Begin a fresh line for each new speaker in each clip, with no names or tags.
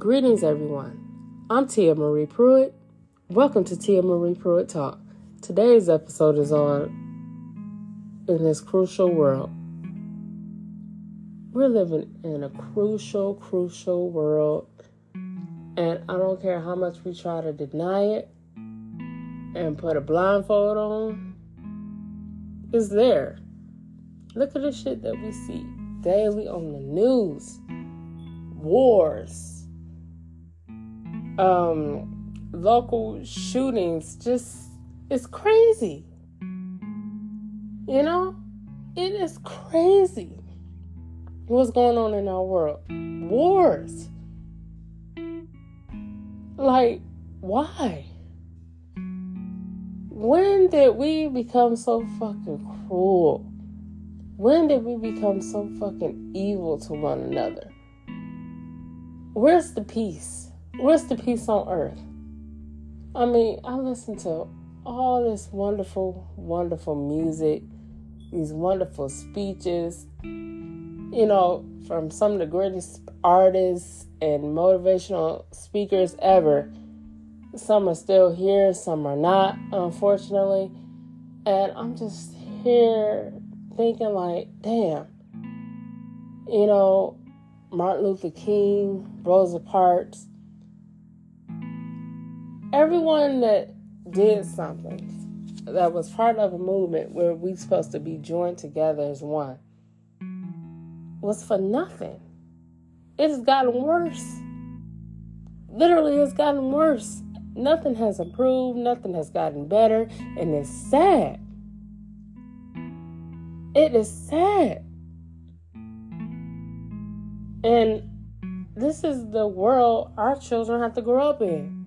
Greetings, everyone. I'm Tia Marie Pruitt. Welcome to Tia Marie Pruitt Talk. Today's episode is on in this crucial world. We're living in a crucial, crucial world, and I don't care how much we try to deny it and put a blindfold on, it's there. Look at the shit that we see daily on the news wars, um, local shootings. Just, it's crazy. You know, it is crazy what's going on in our world. Wars. Like, why? When did we become so fucking cruel? When did we become so fucking evil to one another? Where's the peace? Where's the peace on earth? I mean, I listen to all this wonderful, wonderful music, these wonderful speeches, you know, from some of the greatest artists and motivational speakers ever. Some are still here, some are not, unfortunately. And I'm just here thinking, like, damn, you know, Martin Luther King, Rosa Parks, everyone that did something that was part of a movement where we supposed to be joined together as one was for nothing. It has gotten worse. Literally, it's gotten worse. Nothing has improved, nothing has gotten better, and it's sad. It is sad. And this is the world our children have to grow up in.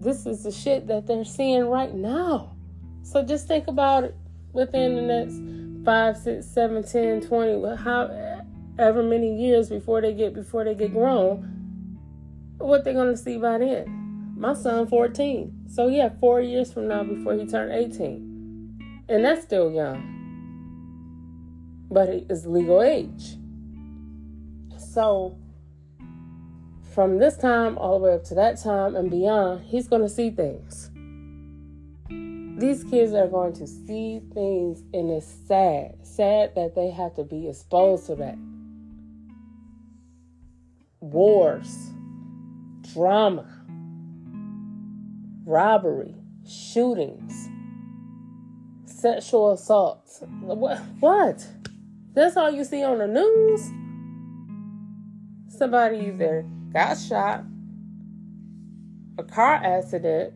This is the shit that they're seeing right now. So just think about it within the next five, six, seven, ten, twenty, however many years before they get before they get grown, what they're gonna see by then. My son 14. So yeah, four years from now before he turned 18. And that's still young. But it's legal age. So, from this time all the way up to that time and beyond, he's going to see things. These kids are going to see things, and it's sad. Sad that they have to be exposed to that. Wars, drama, robbery, shootings, sexual assaults. What? What? That's all you see on the news? somebody either got shot, a car accident,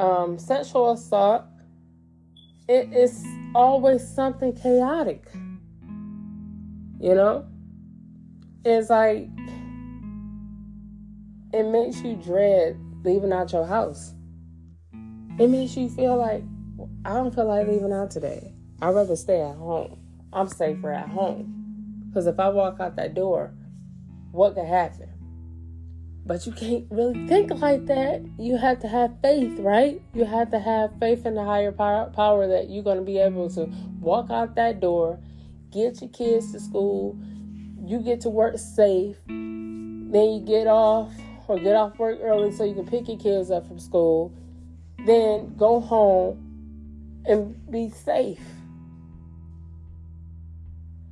um, sexual assault, it is always something chaotic. You know? It's like it makes you dread leaving out your house. It makes you feel like I don't feel like leaving out today. I'd rather stay at home. I'm safer at home. Because if I walk out that door, what could happen? But you can't really think like that. You have to have faith, right? You have to have faith in the higher power that you're going to be able to walk out that door, get your kids to school, you get to work safe, then you get off or get off work early so you can pick your kids up from school, then go home and be safe.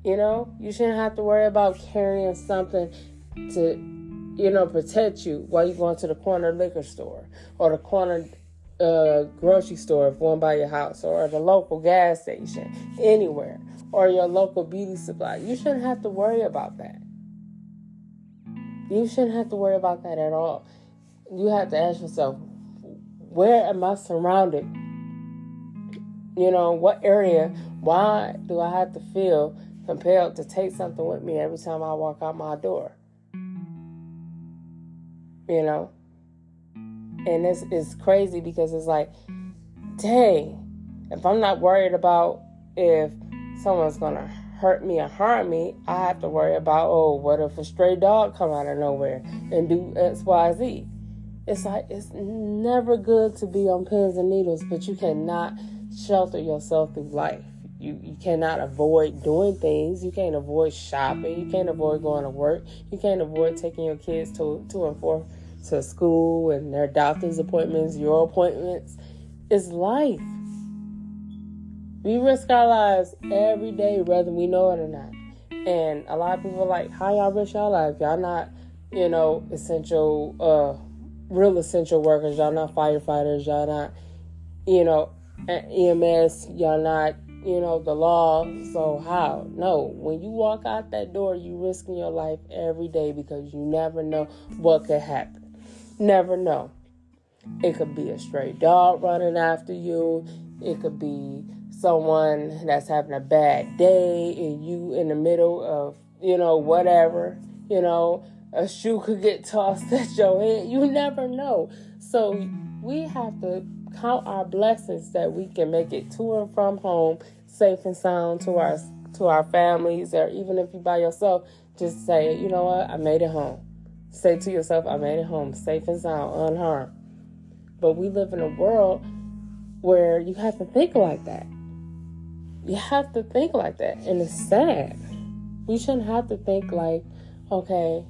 You know, you shouldn't have to worry about carrying something to, you know, protect you while you're going to the corner liquor store or the corner uh, grocery store if one by your house or the local gas station, anywhere, or your local beauty supply. You shouldn't have to worry about that. You shouldn't have to worry about that at all. You have to ask yourself, where am I surrounded? You know, what area? Why do I have to feel compelled to take something with me every time I walk out my door. You know? And this is crazy because it's like, dang, if I'm not worried about if someone's gonna hurt me or harm me, I have to worry about, oh, what if a stray dog come out of nowhere and do X, Y, Z? It's like it's never good to be on pins and needles, but you cannot shelter yourself through life. you, you cannot avoid doing things. You can't avoid shopping. You can't avoid going to work. You can't avoid taking your kids to, to and forth to school and their doctor's appointments, your appointments. It's life. We risk our lives every day, whether we know it or not. And a lot of people are like, how y'all risk y'all life? Y'all not, you know, essential, uh, real essential workers. Y'all not firefighters. Y'all not, you know, EMS. Y'all not, you know, the law. So how? No. When you walk out that door, you risking your life every day because you never know what could happen. Never know. It could be a stray dog running after you. It could be someone that's having a bad day and you in the middle of, you know, whatever, you know, a shoe could get tossed at your head. You never know. So we have to count our blessings that we can make it to and from home safe and sound to our to our families or even if you by yourself, just say, you know what, I made it home. Say to yourself, I made it home, safe and sound, unharmed. But we live in a world where you have to think like that. You have to think like that. And it's sad. We shouldn't have to think like, okay,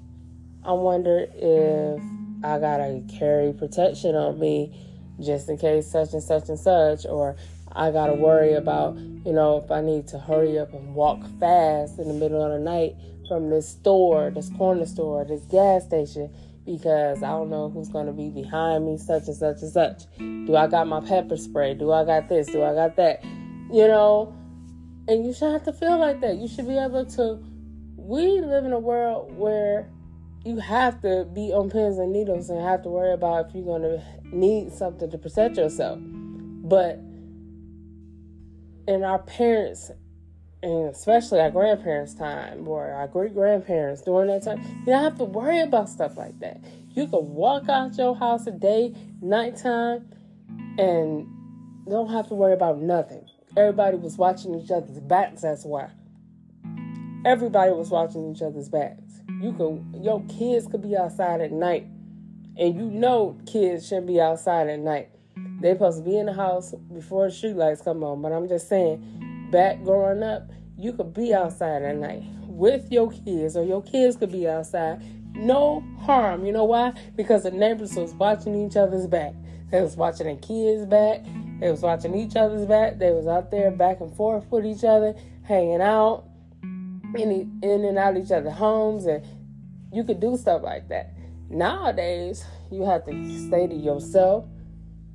I wonder if I gotta carry protection on me just in case such and such and such, or I gotta worry about, you know, if I need to hurry up and walk fast in the middle of the night from this store, this corner store, this gas station, because I don't know who's gonna be behind me, such and such and such. Do I got my pepper spray? Do I got this? Do I got that? You know, and you should have to feel like that. You should be able to. We live in a world where you have to be on pins and needles and have to worry about if you're going to need something to protect yourself. But in our parents, and especially our grandparents' time or our great grandparents during that time, you don't have to worry about stuff like that. You can walk out your house a day, nighttime, and don't have to worry about nothing. Everybody was watching each other's backs, that's why. Everybody was watching each other's backs. You could your kids could be outside at night. And you know kids shouldn't be outside at night. They're supposed to be in the house before the street lights come on. But I'm just saying, back growing up, you could be outside at night with your kids, or your kids could be outside. No harm. You know why? Because the neighbors was watching each other's back. They was watching the kids back. They was watching each other's back. They was out there back and forth with each other, hanging out in, in and out each other's homes, and you could do stuff like that. Nowadays, you have to stay to yourself.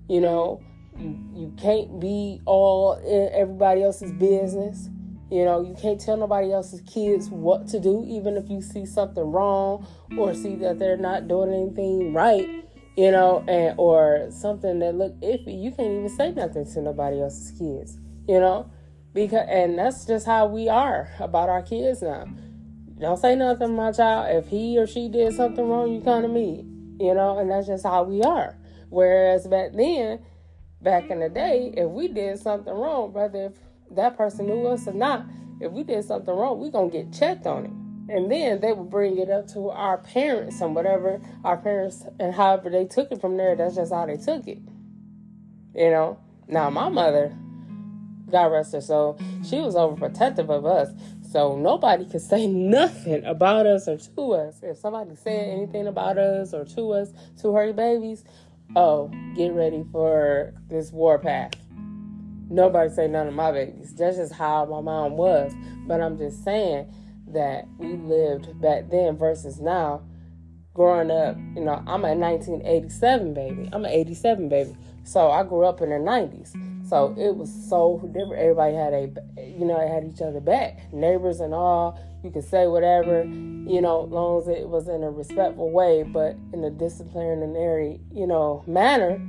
You know, you, you can't be all in everybody else's business. You know, you can't tell nobody else's kids what to do, even if you see something wrong or see that they're not doing anything right. You know, and or something that look iffy. You can't even say nothing to nobody else's kids. You know, because and that's just how we are about our kids now. Don't say nothing, my child. If he or she did something wrong, you come to me. You know, and that's just how we are. Whereas back then, back in the day, if we did something wrong, whether if that person knew us or not, if we did something wrong, we gonna get checked on it. And then they would bring it up to our parents and whatever our parents and however they took it from there, that's just how they took it. You know? Now my mother, God rest her soul, she was overprotective of us. So nobody could say nothing about us or to us. If somebody said anything about us or to us, to her babies, oh, get ready for this warpath. Nobody say none of my babies. That's just how my mom was. But I'm just saying that we lived back then versus now. Growing up, you know, I'm a 1987 baby. I'm an 87 baby. So I grew up in the 90s. So it was so different. Everybody had a, you know, I had each other back, neighbors and all. You could say whatever, you know, long as it was in a respectful way, but in a disciplinary, you know, manner,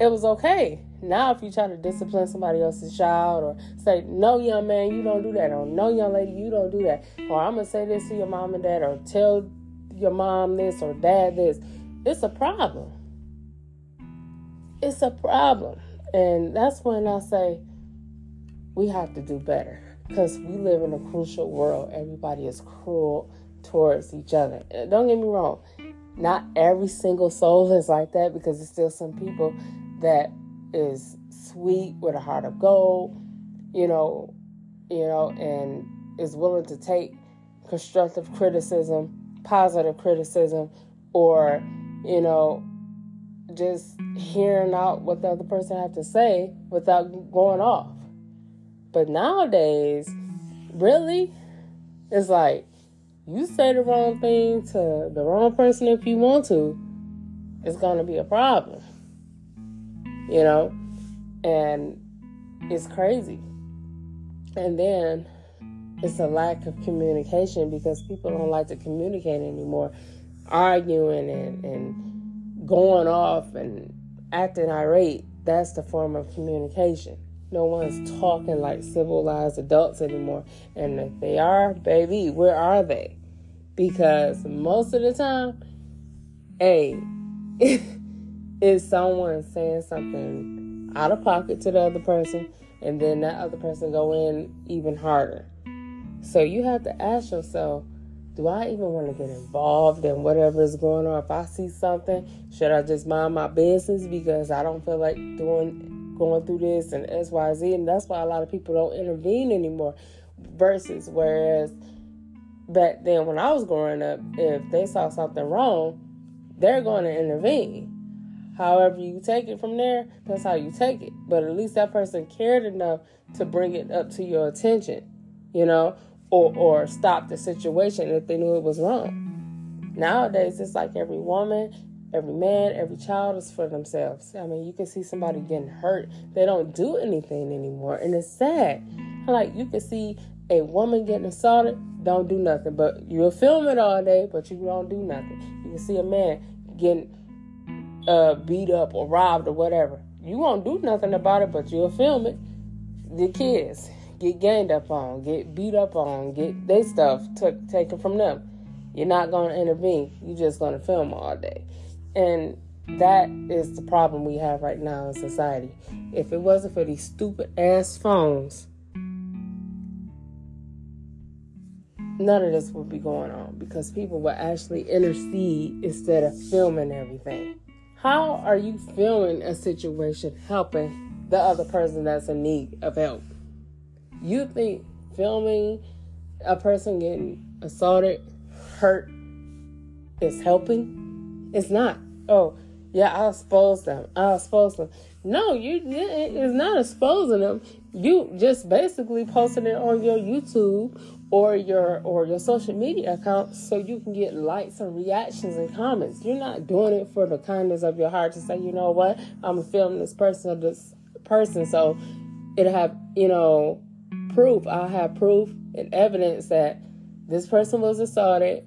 it was okay. Now, if you try to discipline somebody else's child or say, no, young man, you don't do that, or no, young lady, you don't do that, or I'm going to say this to your mom and dad, or tell your mom this or dad this, it's a problem. It's a problem. And that's when I say we have to do better because we live in a crucial world. Everybody is cruel towards each other. Uh, don't get me wrong, not every single soul is like that because there's still some people that is sweet with a heart of gold you know, you know, and is willing to take constructive criticism, positive criticism, or, you know, just hearing out what the other person have to say without going off. But nowadays, really, it's like you say the wrong thing to the wrong person if you want to, it's gonna be a problem. You know? And it's crazy. And then it's a lack of communication because people don't like to communicate anymore. Arguing and, and going off and acting irate, that's the form of communication. No one's talking like civilized adults anymore. And if they are, baby, where are they? Because most of the time, hey, is someone saying something out of pocket to the other person, and then that other person go in even harder. So you have to ask yourself, do I even want to get involved in whatever is going on? If I see something, should I just mind my business because I don't feel like doing going through this and XYZ. And that's why a lot of people don't intervene anymore. Versus, whereas back then when I was growing up, if they saw something wrong, they're going to intervene. However, you take it from there, that's how you take it. But at least that person cared enough to bring it up to your attention, you know, or, or stop the situation if they knew it was wrong. Nowadays, it's like every woman, every man, every child is for themselves. I mean, you can see somebody getting hurt. They don't do anything anymore. And it's sad. Like, you can see a woman getting assaulted, don't do nothing. But you'll film it all day, but you don't do nothing. You can see a man getting uh, beat up or robbed or whatever. You won't do nothing about it, but you'll film it. The kids get ganged up on, get beat up on, get their stuff took taken from them. You're not going to intervene. You're just going to film all day. And that is the problem we have right now in society. If it wasn't for these stupid ass phones, none of this would be going on because people would actually intercede instead of filming everything. How are you filming a situation helping the other person that's in need of help? You think filming a person getting assaulted, hurt, is helping? It's not. Oh, yeah, I'll expose them. I'll expose them. No, you didn't. it's not exposing them. You just basically posting it on your YouTube or your or your social media account so you can get likes and reactions and comments. You're not doing it for the kindness of your heart to say, you know what, I'm filming this person this person so it'll have, you know, proof. I'll have proof and evidence that this person was assaulted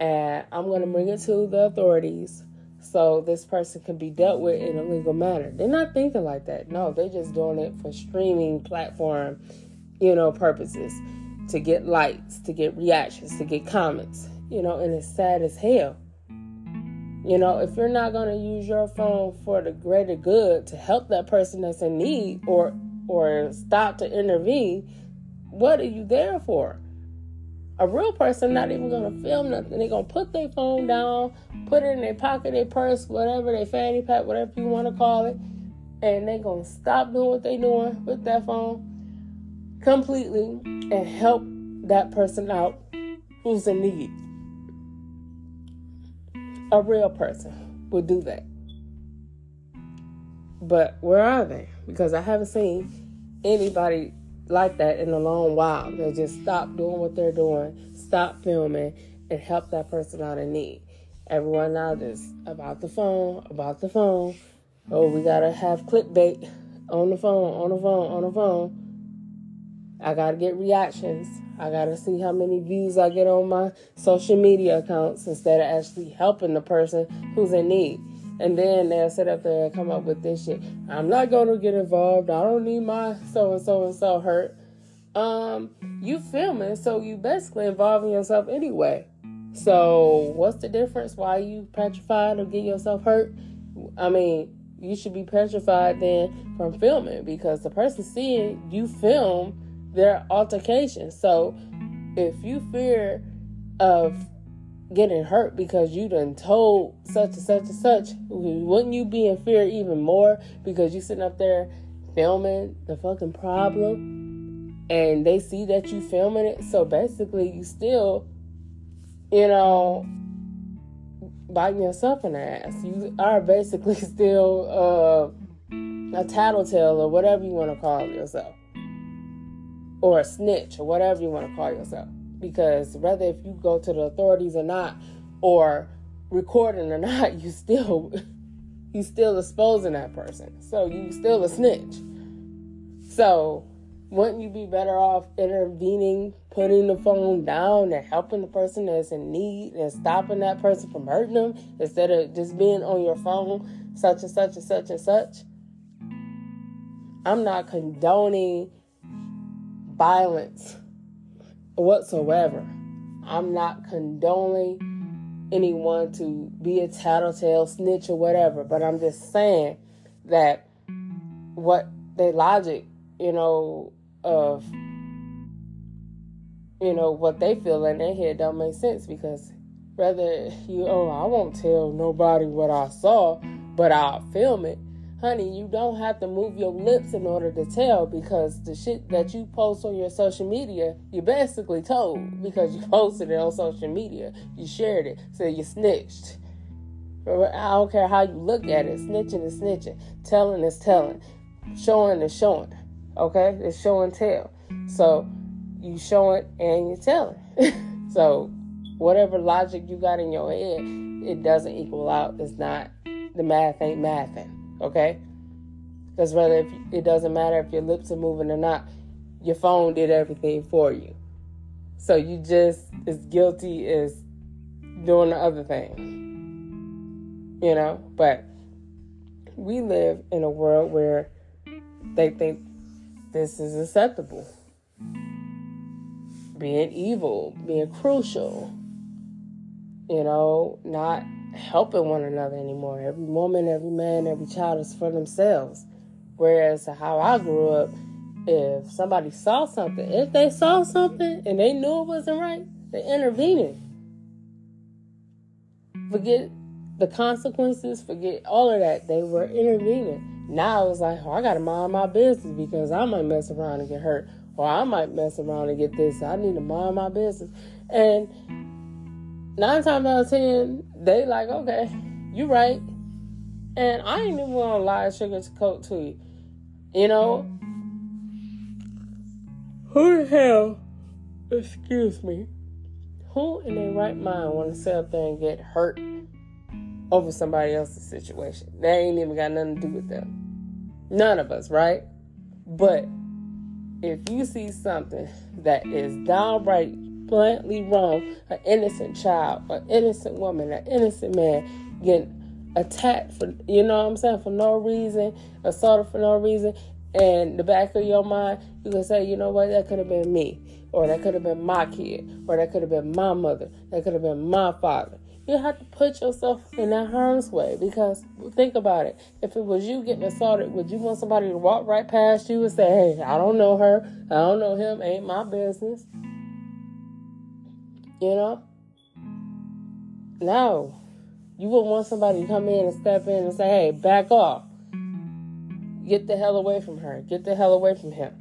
and I'm gonna bring it to the authorities so this person can be dealt with in a legal manner. They're not thinking like that. No, they're just doing it for streaming platform, you know, purposes to get likes, to get reactions, to get comments, you know, and it's sad as hell. You know, if you're not going to use your phone for the greater good to help that person that's in need or or stop to intervene, what are you there for? A real person not even gonna film nothing. They're gonna put their phone down, put it in their pocket, their purse, whatever, their fanny pack, whatever you want to call it, and they're gonna stop doing what they're doing with that phone completely and help that person out who's in need. A real person would do that. But where are they? Because I haven't seen anybody like that in a long while. They'll just stop doing what they're doing, stop filming, and help that person out in need. Everyone now is about the phone, about the phone. Oh, we gotta have clickbait on the phone, on the phone, on the phone. I gotta get reactions. I gotta see how many views I get on my social media accounts instead of actually helping the person who's in need. And then they'll sit up there and come up with this shit. I'm not gonna get involved. I don't need my so and so and so hurt. Um, you filming, so you basically involving yourself anyway. So what's the difference? Why you petrified or get yourself hurt? I mean, you should be petrified then from filming because the person seeing you film their altercation. So if you fear of getting hurt because you done told such and such and such, wouldn't you be in fear even more because you sitting up there filming the fucking problem and they see that you filming it. So basically, you still, you know, biting yourself in the ass. You are basically still uh, a tattletale or whatever you want to call yourself, or a snitch or whatever you want to call yourself. Because whether if you go to the authorities or not, or recording or not, you still you still exposing that person. So you still a snitch. So wouldn't you be better off intervening, putting the phone down, and helping the person that's in need and stopping that person from hurting them instead of just being on your phone, such and such and such and such? I'm not condoning violence whatsoever. I'm not condoning anyone to be a tattletale, snitch, or whatever. But I'm just saying that what their logic, you know, of you know what they feel in their head don't make sense because rather you oh I won't tell nobody what I saw, but I'll film it honey, you don't have to move your lips in order to tell because the shit that you post on your social media, you're basically told because you posted it on social media. You shared it, so you snitched. I don't care how you look at it. Snitching is snitching. Telling is telling. Showing is showing. Okay? It's show and tell. So you show it and you're telling. so whatever logic you got in your head, it doesn't equal out. It's not the math ain't mathing. Okay? Because whether if, it doesn't matter if your lips are moving or not, your phone did everything for you. So you just as guilty as doing the other thing. You know? But we live in a world where they think this is acceptable. Being evil, being crucial, you know, not helping one another anymore. Every woman, every man, every child is for themselves. Whereas how I grew up, if somebody saw something, if they saw something and they knew it wasn't right, they intervened. Forget the consequences, forget all of that. They were intervening. Now it's like, oh, I gotta mind my business because I might mess around and get hurt, or I might mess around and get this. I need to mind my business. And nine times out of ten, they like, okay, you right. And I ain't even gonna lie, sugar to coat to you. You know, who the hell, excuse me, who in their right mind want to sit up there and get hurt over somebody else's situation? They ain't even got nothing to do with them. None of us, right? But if you see something that is downright blatantly wrong, an innocent child, an innocent woman, an innocent man getting attacked for you know what I'm saying for no reason, assaulted for no reason. And the back of your mind, you can say, you know what, that could have been me, or that could have been my kid, or that could have been my mother, that could have been my father. You have to put yourself in that harm's way because think about it. If it was you getting assaulted, would you want somebody to walk right past you and say, "Hey, I don't know her, I don't know him, ain't my business"? You know? No. You wouldn't want somebody to come in and step in and say, hey, back off. Get the hell away from her. Get the hell away from him.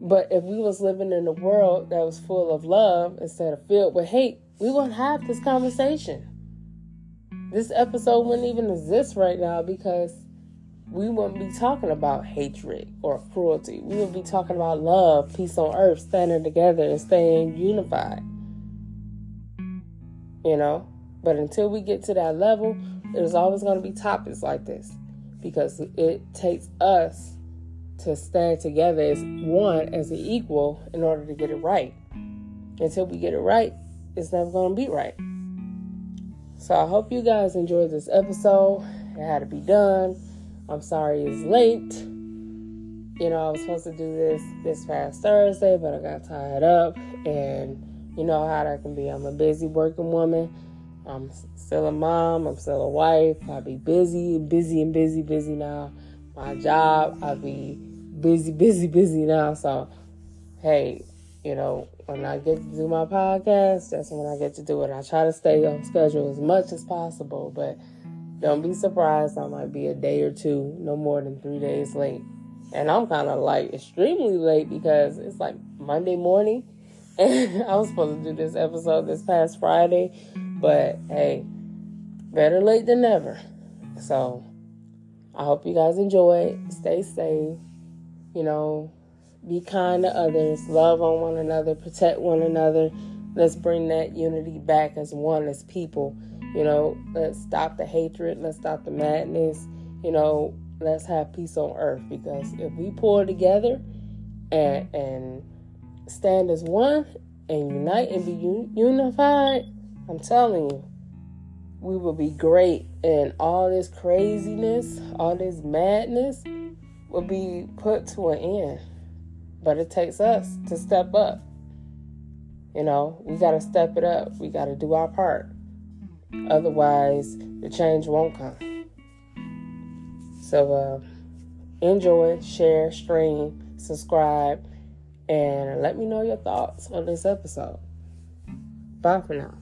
But if we was living in a world that was full of love instead of filled with hate, we wouldn't have this conversation. This episode wouldn't even exist right now because we wouldn't be talking about hatred or cruelty. We would be talking about love, peace on earth, standing together and staying unified you know. But until we get to that level, there's always going to be topics like this because it takes us to stand together as one, as an equal, in order to get it right. Until we get it right, it's never going to be right. So I hope you guys enjoyed this episode. It had to be done. I'm sorry it's late. You know, I was supposed to do this this past Thursday, but I got tied up and you know how that can be. I'm a busy working woman. I'm still a mom. I'm still a wife. I be busy, busy, and busy, busy now. My job, I be busy, busy, busy now. So, hey, you know, when I get to do my podcast, that's when I get to do it. I try to stay on schedule as much as possible, but don't be surprised. I might be a day or two, no more than three days late. And I'm kind of like extremely late because it's like Monday morning. I was supposed to do this episode this past Friday. But hey, better late than never. So I hope you guys enjoy. Stay safe. You know, be kind to others, love on one another, protect one another. Let's bring that unity back as one, as people. You know, let's stop the hatred, let's stop the madness. You know, let's have peace on earth because if we pull together and and stand as one and unite and be un- unified, I'm telling you, we will be great and all this craziness, all this madness will be put to an end. But it takes us to step up. You know, we got to step it up. We got to do our part. Otherwise, the change won't come. So, uh, enjoy, share, stream, subscribe, and let me know your thoughts on this episode. Bye for now.